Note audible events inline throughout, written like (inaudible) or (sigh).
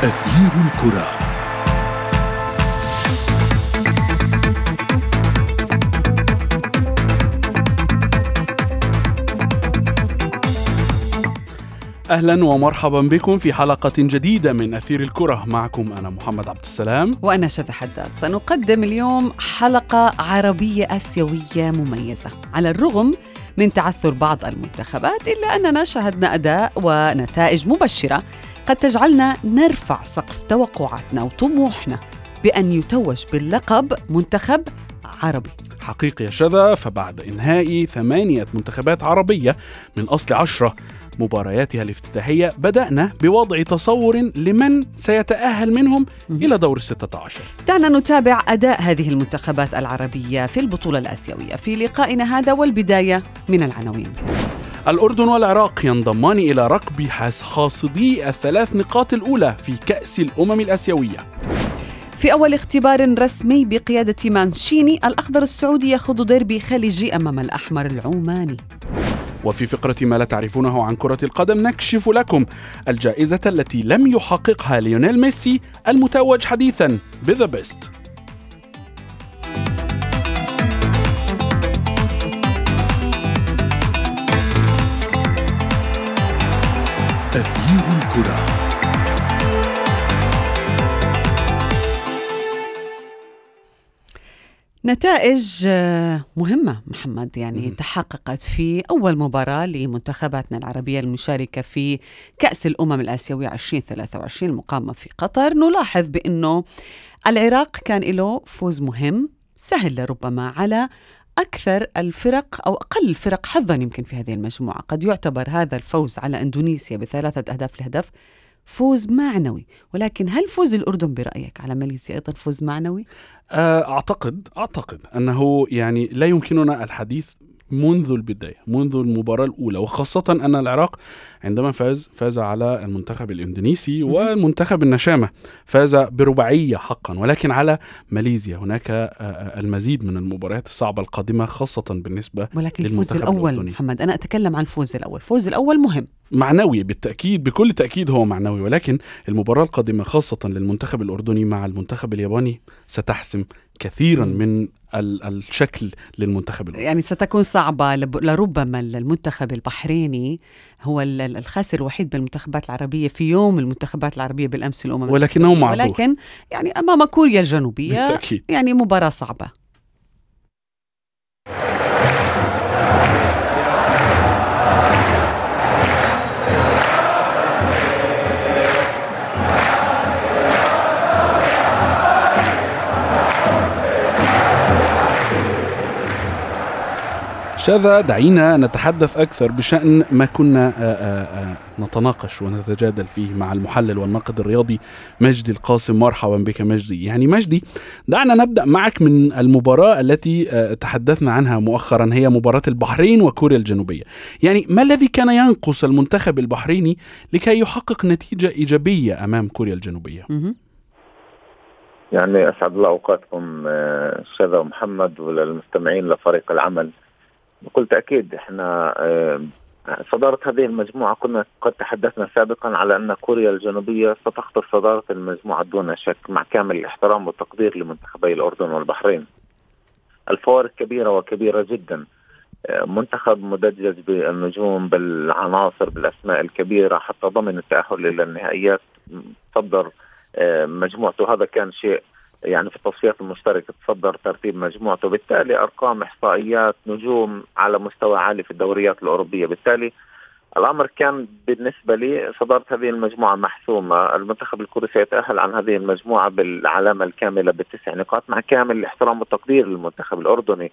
أثير الكرة. أهلا ومرحبا بكم في حلقة جديدة من أثير الكرة. معكم أنا محمد عبد السلام. وأنا شذى حداد. سنقدم اليوم حلقة عربية آسيوية مميزة. على الرغم من تعثر بعض المنتخبات إلا أننا شاهدنا أداء ونتائج مبشرة قد تجعلنا نرفع سقف توقعاتنا وطموحنا بأن يتوج باللقب منتخب عربي. حقيقي يا شذا فبعد إنهاء ثمانية منتخبات عربية من أصل عشرة مبارياتها الافتتاحية بدأنا بوضع تصور لمن سيتأهل منهم إلى دور الستة عشر. دعنا نتابع أداء هذه المنتخبات العربية في البطولة الآسيوية في لقائنا هذا والبداية من العناوين. الأردن والعراق ينضمان إلى ركب حاصدي الثلاث نقاط الأولى في كأس الأمم الآسيوية. في أول اختبار رسمي بقيادة مانشيني الأخضر السعودي يخوض ديربي خليجي أمام الأحمر العماني. وفي فقرة ما لا تعرفونه عن كرة القدم نكشف لكم الجائزة التي لم يحققها ليونيل ميسي المتوج حديثا ب The Best نتائج آه، مهمة محمد يعني تحققت في أول مباراة لمنتخباتنا العربية المشاركة في كأس الأمم الآسيوية 2023 المقامة في قطر. نلاحظ بأنه العراق كان له فوز مهم سهل لربما على أكثر الفرق أو أقل الفرق حظا يمكن في هذه المجموعة. قد يعتبر هذا الفوز على إندونيسيا بثلاثة أهداف لهدف فوز معنوي ولكن هل فوز الأردن برأيك على ماليزيا أيضا فوز معنوي؟ آه، أعتقد أعتقد أنه يعني لا يمكننا الحديث منذ البداية منذ المباراة الأولى وخاصة أن العراق عندما فاز فاز على المنتخب الإندونيسي والمنتخب النشامة. فاز برباعية حقا ولكن على ماليزيا. هناك آه، آه، المزيد من المباريات الصعبة القادمة خاصة بالنسبة ولكن الفوز الأول الأردني. محمد أنا أتكلم عن الفوز الأول. الفوز الأول مهم. معنوي بالتأكيد بكل تأكيد هو معنوي ولكن المباراة القادمة خاصة للمنتخب الأردني مع المنتخب الياباني ستحسم كثيرا من ال- الشكل للمنتخب الأردني يعني ستكون صعبة لربما المنتخب البحريني هو ال- ال- الخاسر الوحيد بالمنتخبات العربية في يوم المنتخبات العربية بالأمس الأمم ولكنه. معذور. ولكن يعني أمام كوريا الجنوبية بالتأكيد يعني مباراة صعبة شذا دعينا نتحدث أكثر بشأن ما كنا نتناقش ونتجادل فيه مع المحلل والناقد الرياضي مجدي القاسم. مرحبا بك مجدي. يعني مجدي دعنا نبدأ معك من المباراة التي تحدثنا عنها مؤخرا هي مباراة البحرين وكوريا الجنوبية. يعني ما الذي كان ينقص المنتخب البحريني لكي يحقق نتيجة إيجابية أمام كوريا الجنوبية. يعني أسعد الله أوقاتكم آه، شذا ومحمد وللمستمعين لفريق العمل. بكل تاكيد إحنا صدارة هذه المجموعة كنا قد تحدثنا سابقا على أن كوريا الجنوبية ستخطف صدارة المجموعة دون شك مع كامل الاحترام والتقدير لمنتخبي الأردن والبحرين. الفوارق كبيرة وكبيرة جدا. منتخب مدجج بالنجوم بالعناصر بالأسماء الكبيرة حتى ضمن التأهل إلى النهائيات صدر مجموعته. هذا كان شيء يعني في التصفيات المشتركة تصدر ترتيب مجموعته. بالتالي أرقام إحصائيات نجوم على مستوى عالي في الدوريات الأوروبية. بالتالي الأمر كان بالنسبة لي صدارة هذه المجموعة محسومة. المنتخب الكوري سيتأهل عن هذه المجموعة بالعلامة الكاملة بالتسع نقاط مع كامل الاحترام والتقدير للمنتخب الأردني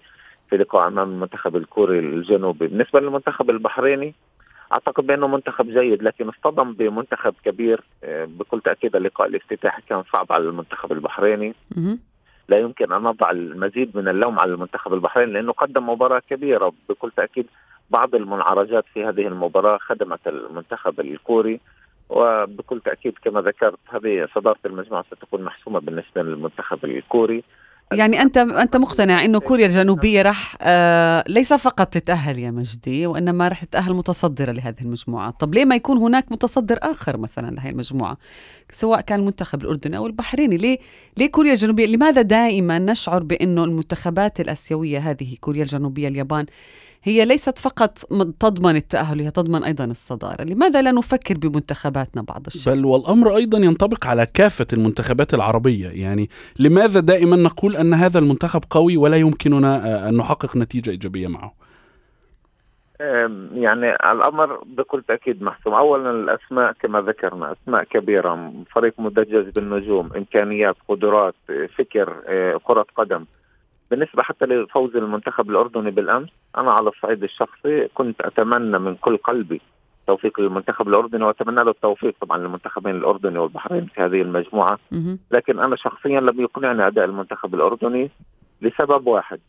في لقاء أمام المنتخب الكوري الجنوبي. بالنسبة للمنتخب البحريني أعتقد بأنه منتخب جيد لكن اصطدم بمنتخب كبير آه، بكل تأكيد اللقاء الافتتاحي كان صعب على المنتخب البحريني. لا يمكن أن نضع المزيد من اللوم على المنتخب البحريني لأنه قدم مباراة كبيرة. بكل تأكيد بعض المنعرجات في هذه المباراة خدمت المنتخب الكوري. وبكل تأكيد كما ذكرت هذه صدارة المجموعة ستكون محسومة بالنسبة للمنتخب الكوري. يعني انت أنت مقتنع إنه كوريا الجنوبية راح آه ليس فقط تتأهل يا مجدي وإنما راح تتأهل متصدرة لهذه المجموعة، طب ليه ما يكون هناك متصدر آخر مثلا لهذه المجموعة؟ سواء كان المنتخب الأردني أو البحريني، ليه ليه كوريا الجنوبية؟ لماذا دائما نشعر بأنه المنتخبات الآسيوية هذه كوريا الجنوبية اليابان هي ليست فقط تضمن التأهل هي تضمن أيضا الصدارة. لماذا لا نفكر بمنتخباتنا بعض الشيء؟ بل والأمر أيضا ينطبق على كافة المنتخبات العربية. يعني لماذا دائما نقول أن هذا المنتخب قوي ولا يمكننا أن نحقق نتيجة إيجابية معه؟ يعني الأمر بكل تأكيد محسوم، اولا الأسماء كما ذكرنا أسماء كبيرة، فريق مدجج بالنجوم، إمكانيات، قدرات، فكر، آه، كرة قدم، بالنسبة حتى لفوز المنتخب الأردني بالأمس أنا على الصعيد الشخصي كنت أتمنى من كل قلبي توفيق للمنتخب الأردني وأتمنى له التوفيق طبعا للمنتخبين الأردني والبحرين في هذه المجموعة. لكن أنا شخصيا لم يقنعني أداء المنتخب الأردني لسبب واحد.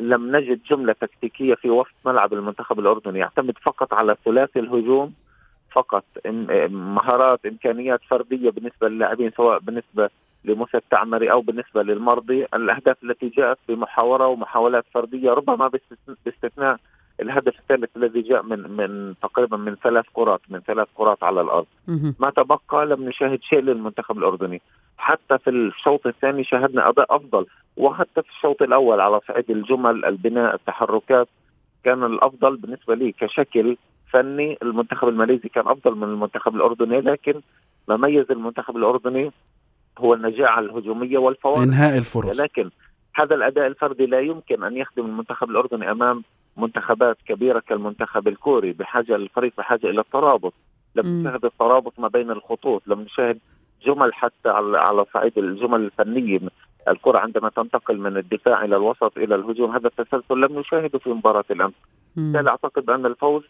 لم نجد جملة تكتيكية في وسط ملعب المنتخب الأردني يعتمد فقط على ثلاثي الهجوم فقط مهارات إمكانيات فردية بالنسبة للاعبين سواء بالنسبة لموسى التعمري أو بالنسبة للمرضي الأهداف التي جاءت بمحاوره ومحاولات فردية ربما باستثناء الهدف الثالث الذي جاء من من تقريبا من ثلاث كرات من ثلاث كرات على الأرض. ما تبقى لم نشاهد شيء للمنتخب الأردني. حتى في الشوط الثاني شاهدنا أداء أفضل وحتى في الشوط الأول على صعيد الجمل البناء التحركات كان الأفضل بالنسبة لي كشكل فني. المنتخب الماليزي كان أفضل من المنتخب الأردني لكن ما ميز المنتخب الأردني هو النجاعه الهجومية والفوارق. انهاء الفرص. لكن هذا الأداء الفردي لا يمكن أن يخدم المنتخب الأردني أمام منتخبات كبيرة كالمنتخب الكوري بحاجة الفريق بحاجة إلى الترابط. لم نشاهد الترابط ما بين الخطوط. لم نشاهد جمل حتى على صعيد الجمل الفنية. الكرة عندما تنتقل من الدفاع إلى الوسط إلى الهجوم هذا التسلسل لم نشاهده في مباراة الأمس. بالتالي أعتقد أن الفوز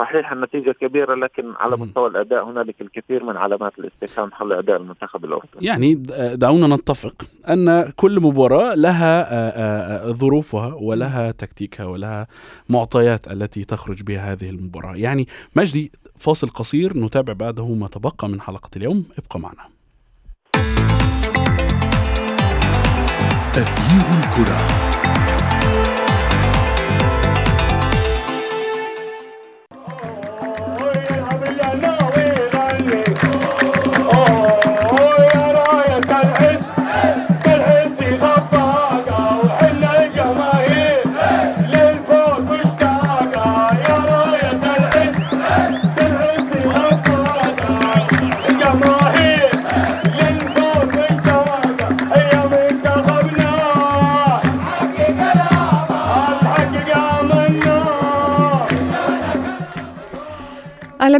صحيح النتيجة كبيرة لكن على مستوى الأداء هنالك الكثير من علامات الاستفهام حول أداء المنتخب الأردني يعني دعونا نتفق أن كل مباراة لها ظروفها ولها تكتيكها ولها معطيات التي تخرج بها هذه المباراة. يعني مجدي فاصل قصير نتابع بعده ما تبقى من حلقة اليوم. ابقى معنا. تغيير الكرة.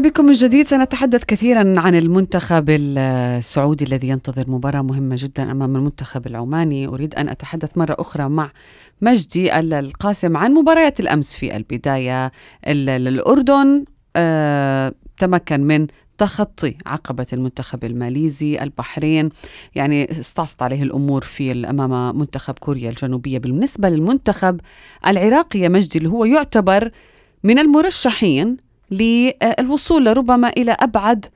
بكم من جديد. سنتحدث كثيرا عن المنتخب السعودي الذي ينتظر مباراة مهمة جدا أمام المنتخب العماني. أريد أن أتحدث مرة أخرى مع مجدي القاسم عن مباريات الأمس في البداية. الأردن آه تمكن من تخطي عقبة المنتخب الماليزي البحرين. يعني استعصت عليه الأمور في أمام منتخب كوريا الجنوبية. بالنسبة للمنتخب العراقي مجدي اللي هو يعتبر من المرشحين للوصول ربما إلى أبعد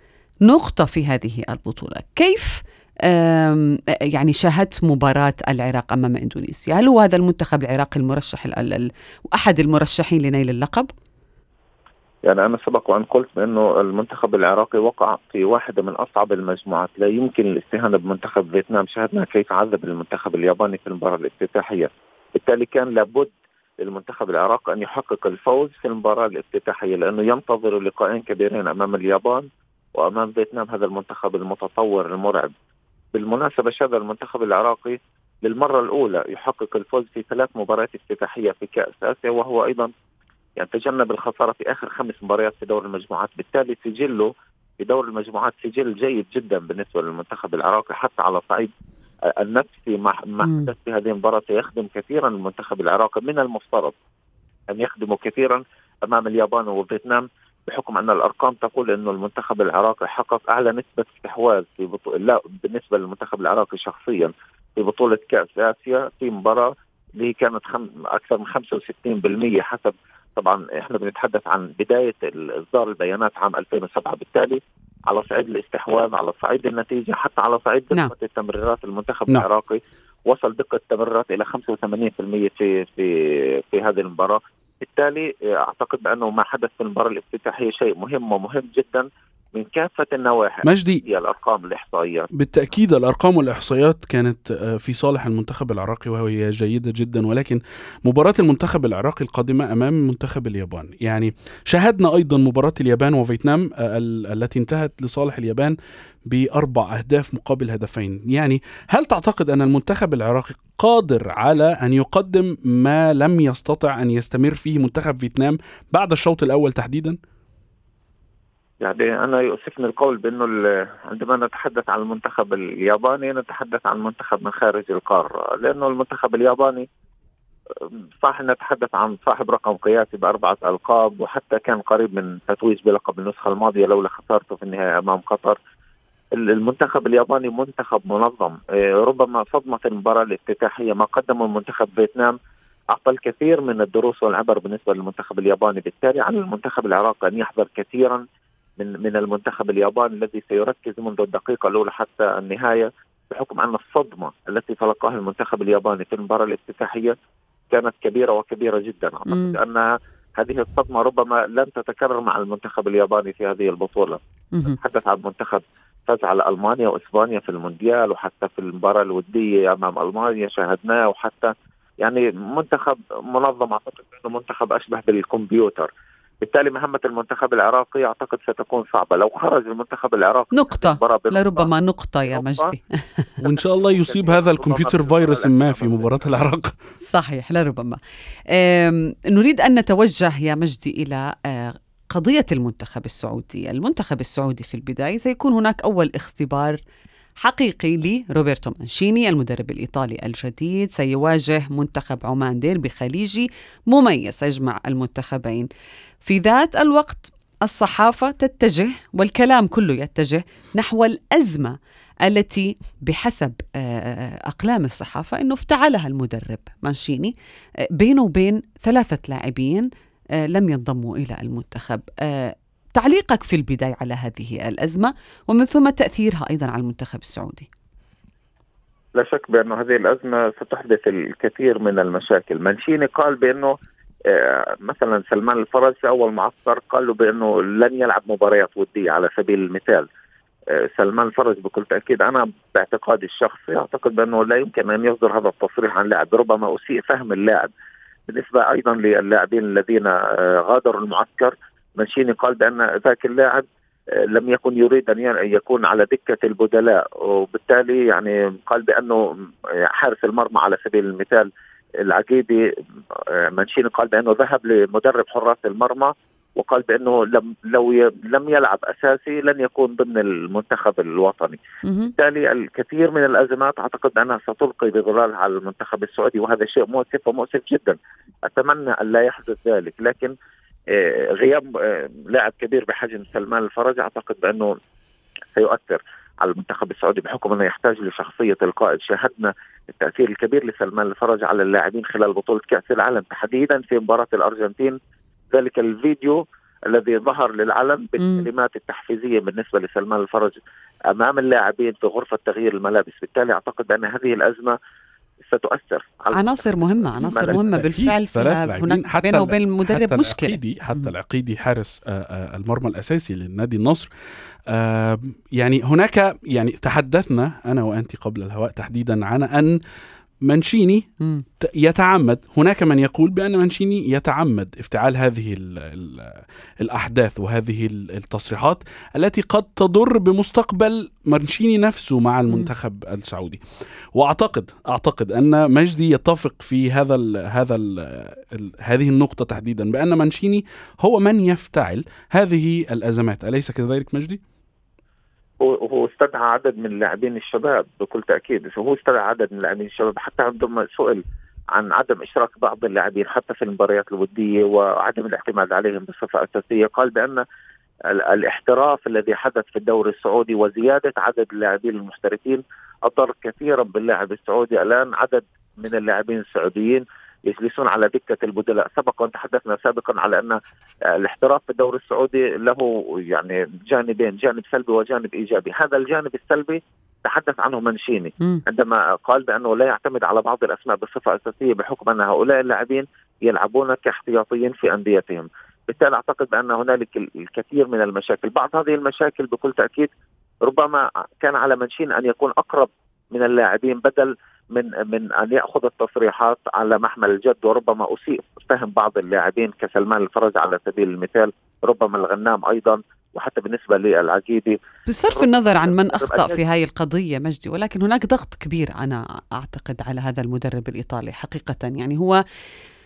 نقطة في هذه البطولة. كيف يعني شاهدت مباراة العراق أمام إندونيسيا؟ هل هو هذا المنتخب العراقي المرشح أحد المرشحين لنيل اللقب؟ يعني أنا سبق وأن قلت بأنه المنتخب العراقي وقع في واحدة من أصعب المجموعات. لا يمكن الاستهانة بمنتخب فيتنام. شاهدنا كيف عذب المنتخب الياباني في المباراة الافتتاحية. بالتالي كان لابد للمنتخب العراقي أن يحقق الفوز في المباراة الافتتاحية لأنه ينتظر لقاءين كبيرين أمام اليابان وأمام فيتنام هذا المنتخب المتطور المرعب. بالمناسبة شهد المنتخب العراقي للمرة الأولى يحقق الفوز في ثلاث مباريات افتتاحية في كأس آسيا وهو أيضا يعني تجنب الخسارة في آخر خمس مباريات في دور المجموعات، بالتالي سجله في دور المجموعات سجل جيد جدا بالنسبة للمنتخب العراقي حتى على صعيد النفسي ما حدث في هذه المباراة سيخدم كثيرا المنتخب العراقي من المفترض أن يخدمه كثيرا أمام اليابان وفيتنام بحكم أن الأرقام تقول انه المنتخب العراقي حقق أعلى نسبة استحواذ في بطولة لا بالنسبة للمنتخب العراقي شخصيا في بطولة كأس آسيا في مباراة اللي كانت خم... أكثر من 65% حسب طبعا إحنا بنتحدث عن بداية إصدار البيانات عام 2007 بالتالي على صعيد الاستحواذ على صعيد النتيجة حتى على صعيد نعم. التمريرات المنتخب نعم. العراقي وصل دقة التمريرات إلى 85% في في في هذه المباراة بالتالي أعتقد بأنه ما حدث في المباراة الافتتاحية شيء مهم ومهم جدا من كافة النواحي مجدي هي الأرقام الإحصائيات. بالتأكيد الأرقام والإحصائيات كانت آه، في صالح المنتخب العراقي وهي جيدة جدا ولكن مباراة المنتخب العراقي القادمة أمام منتخب اليابان. يعني شاهدنا أيضا مباراة اليابان وفيتنام آه، التي انتهت لصالح اليابان بأربع أهداف مقابل هدفين. يعني هل تعتقد أن المنتخب العراقي قادر على أن يقدم ما لم يستطع أن يستمر فيه منتخب فيتنام بعد الشوط الأول تحديدا؟ يعني أنا يؤسفني القول بأنه عندما نتحدث عن المنتخب الياباني نتحدث عن منتخب من خارج القارة. لأنه المنتخب الياباني صح نتحدث عن صاحب رقم قياسي بأربعة ألقاب وحتى كان قريب من تتويج بلقب النسخة الماضية لولا خسارته في النهاية أمام قطر. المنتخب الياباني منتخب منظم. إيه، ربما صدمة المباراة الافتتاحية ما قدمه المنتخب فيتنام أعطى الكثير من الدروس والعبر بالنسبة للمنتخب الياباني. بالتالي على المنتخب العراقي أن يحذر كثيرا من من المنتخب الياباني الذي سيركز منذ الدقيقة الأولى حتى النهاية بحكم أن الصدمة التي تلقاها المنتخب الياباني في المباراة الافتتاحية كانت كبيرة وكبيرة جدا. أعتقد انها هذه الصدمة ربما لن تتكرر مع المنتخب الياباني في هذه البطولة. نتحدث عن منتخب فاز على ألمانيا وإسبانيا في المونديال وحتى في المباراة الودية أمام ألمانيا شاهدناه. وحتى يعني منتخب منظم أعتقد أنه منتخب أشبه بالكمبيوتر. بالتالي مهمة المنتخب العراقي أعتقد ستكون صعبة. لو خرج المنتخب العراقي نقطة. لربما نقطة يا مجدي. (laughs) وإن شاء الله (laughs) يصيب هذا (laughs) الكمبيوتر فيروس ما في مباراة العراق. صحيح لربما. نريد أن نتوجه يا مجدي إلى آه، قضية المنتخب السعودي. المنتخب السعودي في البداية سيكون هناك أول اختبار حقيقي لروبرتو مانشيني المدرب الإيطالي الجديد سيواجه منتخب عمان ديربي خليجي مميز يجمع المنتخبين. في ذات الوقت الصحافة تتجه والكلام كله يتجه نحو الأزمة التي بحسب آه، أقلام الصحافة أنه افتعلها المدرب مانشيني. آه، بينه وبين ثلاثة لاعبين آه، لم ينضموا إلى المنتخب. تعليقك في البداية على هذه الأزمة ومن ثم تأثيرها أيضا على المنتخب السعودي. لا شك بأن هذه الأزمة ستحدث الكثير من المشاكل. منشيني قال بأنه آه، مثلا سلمان الفرج في أول معسكر قال له بأنه لن يلعب مباريات ودية على سبيل المثال. آه، سلمان الفرج بكل تأكيد. أنا باعتقادي الشخصي أعتقد بأنه لا يمكن أن يصدر هذا التصريح عن لاعب. ربما أسيء فهم اللاعب. بالنسبة أيضا للاعبين الذين آه، غادروا المعسكر مانشيني قال بان ذاك اللاعب آه، لم يكن يريد أن يكون على دكة البدلاء وبالتالي يعني قال بانه حارس المرمى على سبيل المثال العقيدي آه، مانشيني قال بانه ذهب لمدرب حراس المرمى وقال بانه لم لو لم يلعب أساسي لن يكون ضمن المنتخب الوطني. بالتالي الكثير من الأزمات أعتقد أنها ستلقي بظلالها على المنتخب السعودي وهذا شيء مؤسف ومؤسف جدا. أتمنى أن لا يحدث ذلك لكن آه، غياب آه، لاعب كبير بحجم سلمان الفرج. أعتقد بأنه سيؤثر على المنتخب السعودي بحكم أنه يحتاج لشخصية القائد، شاهدنا التأثير الكبير لسلمان الفرج على اللاعبين خلال بطولة كأس العالم. تحديدا في مباراة الأرجنتين ذلك الفيديو الذي ظهر للعلم بالكلمات التحفيزية بالنسبة لسلمان الفرج أمام اللاعبين في غرفة تغيير الملابس، بالتالي أعتقد ان هذه الأزمة ستؤثر على عناصر مهمة عناصر مهمة بالفعل هناك حتى بينه وبين المدرب حتى مشكلة. العقيدي حتى العقيدي حارس آه، آه، المرمى الأساسي للنادي النصر. آه، يعني هناك يعني تحدثنا أنا وأنت قبل الهواء تحديدا عن أن منشيني يتعمد. هناك من يقول بأن منشيني يتعمد افتعال هذه ال ال الأحداث وهذه التصريحات التي قد تضر بمستقبل منشيني نفسه مع المنتخب السعودي. وأعتقد أعتقد أن مجدي يتفق في هذا ال هذا ال هذه النقطة تحديدا بأن منشيني هو من يفتعل هذه الأزمات. أليس كذلك مجدي؟ هو استدعى عدد من اللاعبين الشباب بكل تأكيد. هو استدعى عدد من اللاعبين الشباب حتى عندما سئل عن عدم إشراك بعض اللاعبين حتى في المباريات الودية وعدم الاعتماد عليهم بصفه اساسيه قال بأن الاحتراف الذي حدث في الدوري السعودي وزيادة عدد اللاعبين المحترفين اضر كثيرا باللاعب السعودي. الآن عدد من اللاعبين السعوديين يجلسون على دكة البدلاء. سبق تحدثنا سابقا على أن الاحتراف في الدوري السعودي له يعني جانبين جانب سلبي وجانب إيجابي. هذا الجانب السلبي تحدث عنه منشيني. عندما قال بأنه لا يعتمد على بعض الأسماء بصفه اساسيه بحكم أن هؤلاء اللاعبين يلعبون كاحتياطيين في أنديتهم. بالتالي أعتقد بأن هنالك الكثير من المشاكل. بعض هذه المشاكل بكل تأكيد ربما كان على منشين أن يكون أقرب من اللاعبين بدل من من أن يأخذ التصريحات على محمل الجد وربما أسيء فهم بعض اللاعبين كسلمان الفرج على سبيل المثال ربما الغنام أيضا وحتى بالنسبة للعقيدي. بصرف النظر عن من أخطأ في هذه القضية مجدي ولكن هناك ضغط كبير أنا أعتقد على هذا المدرب الإيطالي حقيقة يعني هو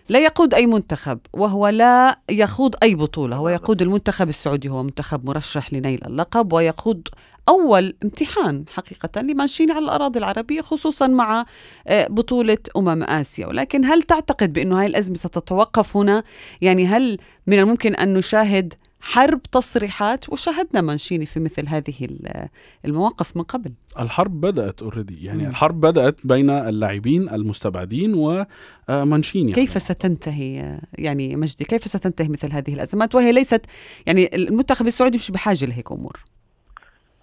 لا يقود أي منتخب وهو لا يخوض أي بطولة هو يقود المنتخب السعودي هو منتخب مرشح لنيل اللقب ويخوض أول امتحان حقيقي لمانشيني على الأراضي العربية خصوصا مع آه، بطولة أمم آسيا. ولكن هل تعتقد بأنه هاي الأزمة ستتوقف هنا؟ يعني هل من الممكن أن نشاهد حرب تصريحات وشاهدنا مانشيني في مثل هذه المواقف من قبل. الحرب بدأت already يعني مم. الحرب بدأت بين اللاعبين المستبعدين ومانشيني كيف يعني. ستنتهي؟ يعني مجدي كيف ستنتهي مثل هذه الأزمات؟ وهي ليست يعني المنتخب السعودي مش بحاجة لهيك أمور.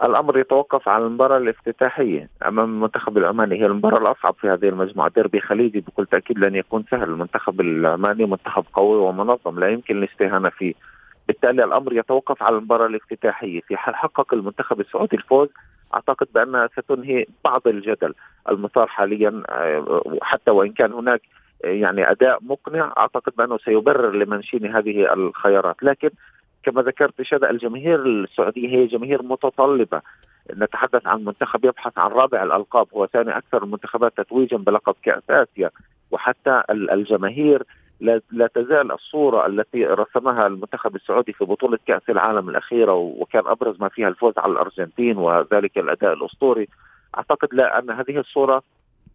الأمر يتوقف على المباراة الافتتاحية أمام المنتخب العماني هي المباراة الأصعب في هذه المجموعة. ديربي خليجي بكل تأكيد لن يكون سهل. المنتخب العماني منتخب قوي ومنظم. لا يمكن الاستهانة فيه. بالتالي الأمر يتوقف على المباراة الافتتاحية. في حال حقق المنتخب السعودي الفوز أعتقد بأنها ستنهي بعض الجدل المثار حاليا آه، حتى وإن كان هناك آه، يعني أداء مقنع أعتقد بأنه سيبرر لمنشيني هذه الخيارات. لكن كما ذكرت شذا الجماهير السعودية هي جماهير متطلبة. نتحدث عن منتخب يبحث عن رابع الألقاب هو ثاني أكثر المنتخبات تتويجا بلقب كأس آسيا. وحتى الجماهير لا, تزال الصورة التي رسمها المنتخب السعودي في بطولة كأس العالم الأخيرة وكان أبرز ما فيها الفوز على الأرجنتين وذلك الأداء الأسطوري. أعتقد لا أن هذه الصورة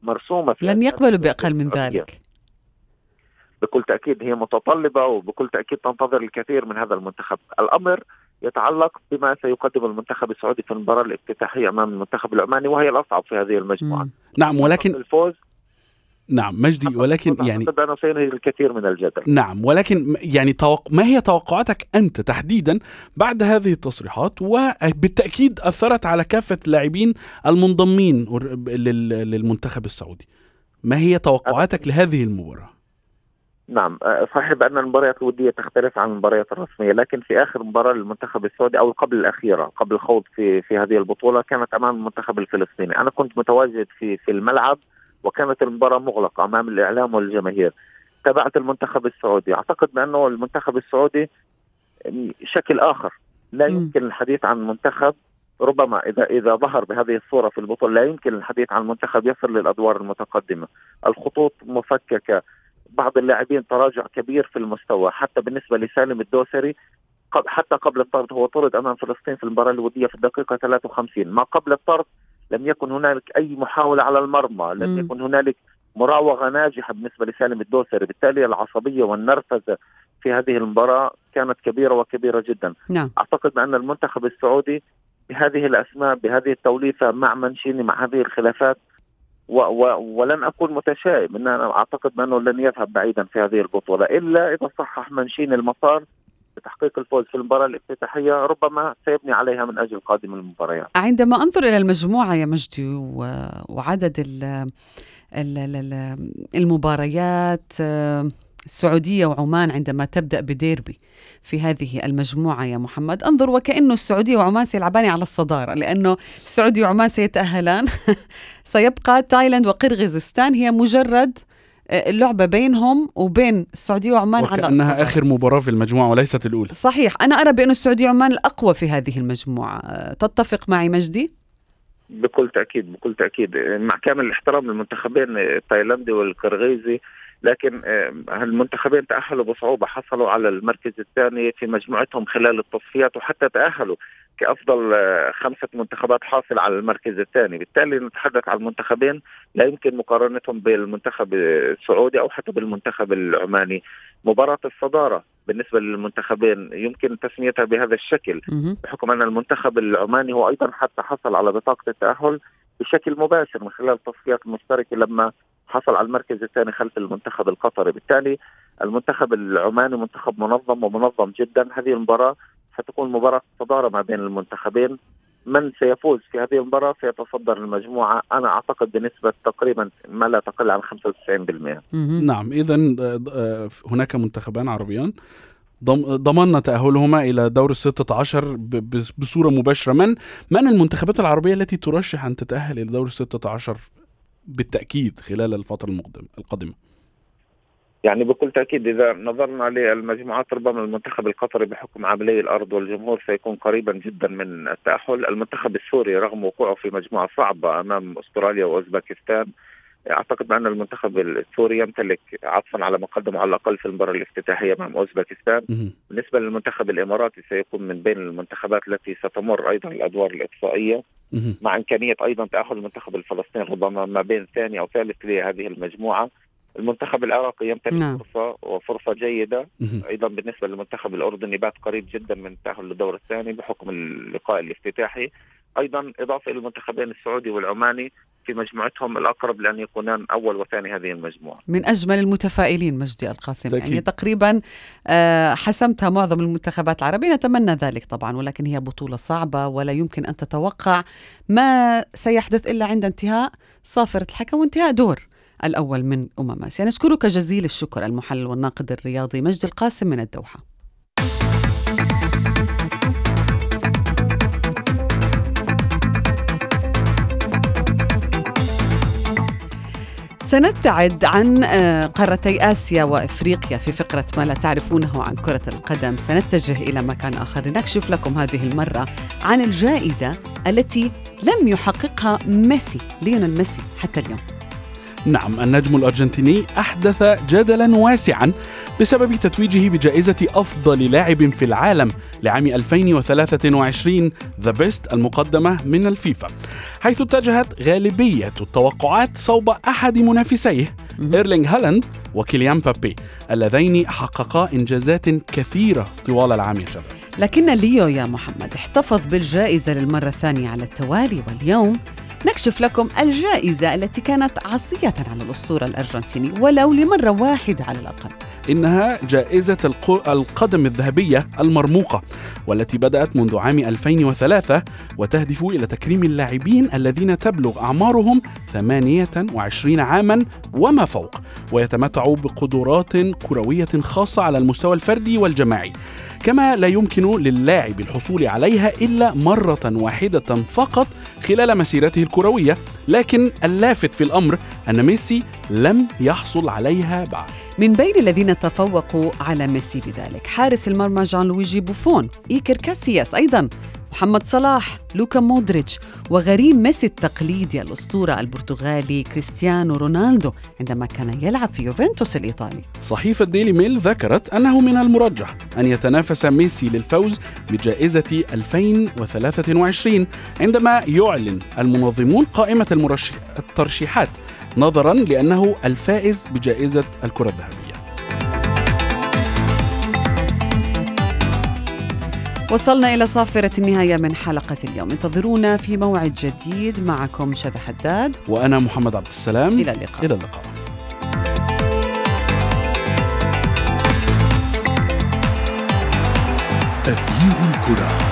مرسومة في لن يقبلوا بأقل من ذلك. بكل تأكيد هي متطلبة وبكل تأكيد تنتظر الكثير من هذا المنتخب. الأمر يتعلق بما سيقدم المنتخب السعودي في المباراة الافتتاحية أمام المنتخب العماني وهي الأصعب في هذه المجموعة. نعم ولكن الفوز نعم مجدي ولكن يعني أنا سينهي الكثير من الجدل. نعم ولكن يعني توق... ما هي توقعاتك أنت تحديدا بعد هذه التصريحات؟ وبالتأكيد أثرت على كافة اللاعبين المنضمين لل... للمنتخب السعودي. ما هي توقعاتك لهذه المباراة؟ نعم صحيح بأن المباريات الودية تختلف عن المباريات الرسمية لكن في آخر مباراة للمنتخب السعودي أو قبل الأخيرة قبل الخوض في في هذه البطولة كانت أمام المنتخب الفلسطيني. أنا كنت متواجد في في الملعب وكانت المباراة مغلقة أمام الإعلام والجماهير. تابعت المنتخب السعودي. أعتقد بأنه المنتخب السعودي شكل آخر. لا يمكن الحديث عن منتخب ربما إذا إذا ظهر بهذه الصورة في البطولة لا يمكن الحديث عن منتخب يصل للأدوار المتقدمة. الخطوط مفككة. بعض اللاعبين تراجع كبير في المستوى حتى بالنسبة لسالم الدوسري حتى قبل الطرد هو طرد أمام فلسطين في المباراة الودية في الدقيقة 53 ما قبل الطرد لم يكن هنالك أي محاولة على المرمى لم يكن هنالك مراوغة ناجحة بالنسبة لسالم الدوسري. بالتالي العصبية والنرفزة في هذه المباراة كانت كبيرة وكبيرة جدا. نعم. أعتقد بأن المنتخب السعودي بهذه الأسماء بهذه التوليفة مع منشيني مع هذه الخلافات و و ولن أكون متشائم. إن أنا أعتقد بأنه لن يذهب بعيدا في هذه البطولة. إلا إذا صحح منشيني المسار بتحقيق الفوز في المباراة الافتتاحية ربما سيبني عليها من أجل قادم المباريات. عندما أنظر إلى المجموعة يا مجدي وعدد المباريات السعودية وعمان عندما تبدأ بديربي في هذه المجموعة يا محمد أنظر وكأنه السعودية وعمان سيلعبان على الصدارة لأنه السعودية وعمان سيتأهلان. (laughs) سيبقى تايلاند وقرغيزستان هي مجرد اللعبة بينهم وبين السعودية وعمان على وكأنها آخر مباراة في المجموعة وليست الأولى. صحيح. أنا أرى بأن السعودية وعمان الأقوى في هذه المجموعة. تتفق معي مجدي؟ بكل تأكيد بكل تأكيد. مع كامل الاحترام للمنتخبين التايلاندي والقرغيزي لكن المنتخبين تأهلوا بصعوبة حصلوا على المركز الثاني في مجموعتهم خلال التصفيات وحتى تأهلوا كأفضل آه، خمسة منتخبات حاصل على المركز الثاني، بالتالي نتحدث عن المنتخبين لا يمكن مقارنتهم بالمنتخب السعودي أو حتى بالمنتخب العماني. مباراة الصدارة بالنسبة للمنتخبين يمكن تسميتها بهذا الشكل بحكم أن المنتخب العماني هو أيضا حتى حصل على بطاقة التأهل بشكل مباشر من خلال التصفيات المشتركه لما حصل على المركز الثاني خلف المنتخب القطري. بالتالي المنتخب العماني منتخب منظم ومنظم جدا. هذه المباراة ستكون مباراة صدارة ما بين المنتخبين. من سيفوز في هذه المباراة سيتصدر المجموعة. أنا أعتقد بنسبة تقريبا ما لا تقل عن 95% مهم. نعم اذا هناك منتخبان عربيان ضمننا تأهلهما إلى دور الستة عشر بصورة مباشرة. من من المنتخبات العربية التي ترشح أن تتأهل إلى دور الستة عشر بالتأكيد خلال الفترة القادمة؟ يعني بكل تأكيد إذا نظرنا للمجموعات ربما المنتخب القطري بحكم عملي الأرض والجمهور سيكون قريبا جدا من التأهل. المنتخب السوري رغم وقوعه في مجموعة صعبة أمام أستراليا وأوزبكستان أعتقد بأن المنتخب السوري يمتلك عطفا على ما قدمه على الأقل في المباراة الافتتاحية أمام أوزبكستان مهم. بالنسبة للمنتخب الإماراتي سيكون من بين المنتخبات التي ستمر أيضا الأدوار الإقصائية مهم. مع إمكانية أيضا تأهل المنتخب الفلسطيني ربما ما بين ثاني أو ثالث لهذه المجموعة المنتخب العراقي يمتلك نعم. فرصة وفرصة جيدة مهم. أيضا بالنسبة للمنتخب الأردني بات قريب جدا من التاهل للدور الثاني بحكم اللقاء الافتتاحي أيضا إضافة إلى المنتخبين السعودي والعماني في مجموعتهم الأقرب لأن يكونان أول وثاني هذه المجموعة. من أجمل المتفائلين مجدي القاسم. يعني تقريبا آه، حسمتها معظم المنتخبات العربية نتمنى ذلك طبعا ولكن هي بطولة صعبة ولا يمكن أن تتوقع ما سيحدث إلا عند انتهاء صافرة الحكم وانتهاء دور الأول من أمم آسيا. نشكرك جزيل الشكر المحلل والناقد الرياضي مجدي القاسم من الدوحة. سنبتعد عن آه، قارتي آسيا وإفريقيا في فقرة ما لا تعرفونه عن كرة القدم. سنتجه إلى مكان آخر لنكشف لكم هذه المرة عن الجائزة التي لم يحققها ميسي ليونيل ميسي حتى اليوم. نعم النجم الأرجنتيني أحدث جدلا واسعا بسبب تتويجه بجائزة أفضل لاعب في العالم لعام 2023 The Best المقدمة من الفيفا حيث اتجهت غالبية التوقعات صوب أحد منافسيه إيرلينغ هالاند وكيليان مبابي اللذين حققا إنجازات كثيرة طوال العام يا شباب. لكن ليو يا محمد احتفظ بالجائزة للمرة الثانية على التوالي واليوم نكشف لكم الجائزة التي كانت عصية على الأسطورة الأرجنتيني ولو لمرة واحدة على الأقل. إنها جائزة الق- القدم الذهبية المرموقة والتي بدأت منذ عام 2003 وتهدف إلى تكريم اللاعبين الذين تبلغ أعمارهم 28 عاما وما فوق ويتمتعوا بقدرات كروية خاصة على المستوى الفردي والجماعي. كما لا يمكن للاعب الحصول عليها إلا مرة واحدة فقط خلال مسيرته الكروية. لكن اللافت في الأمر أن ميسي لم يحصل عليها بعد. من بين الذين تفوقوا على ميسي بذلك حارس المرمى جان لويجي بوفون إيكر كاسياس أيضا محمد صلاح لوكا مودريتش وغريم ميسي التقليدي الأسطورة البرتغالي كريستيانو رونالدو عندما كان يلعب في يوفنتوس الإيطالي. صحيفة ديلي ميل ذكرت أنه من المرجح أن يتنافس ميسي للفوز بجائزة 2023 عندما يعلن المنظمون قائمة المرشح الترشيحات نظرا لأنه الفائز بجائزة الكرة الذهبية. وصلنا إلى صافرة النهاية من حلقة اليوم. انتظرونا في موعد جديد معكم شذى حداد. وأنا محمد عبد السلام. إلى اللقاء. إلى اللقاء. تغيير الكرة.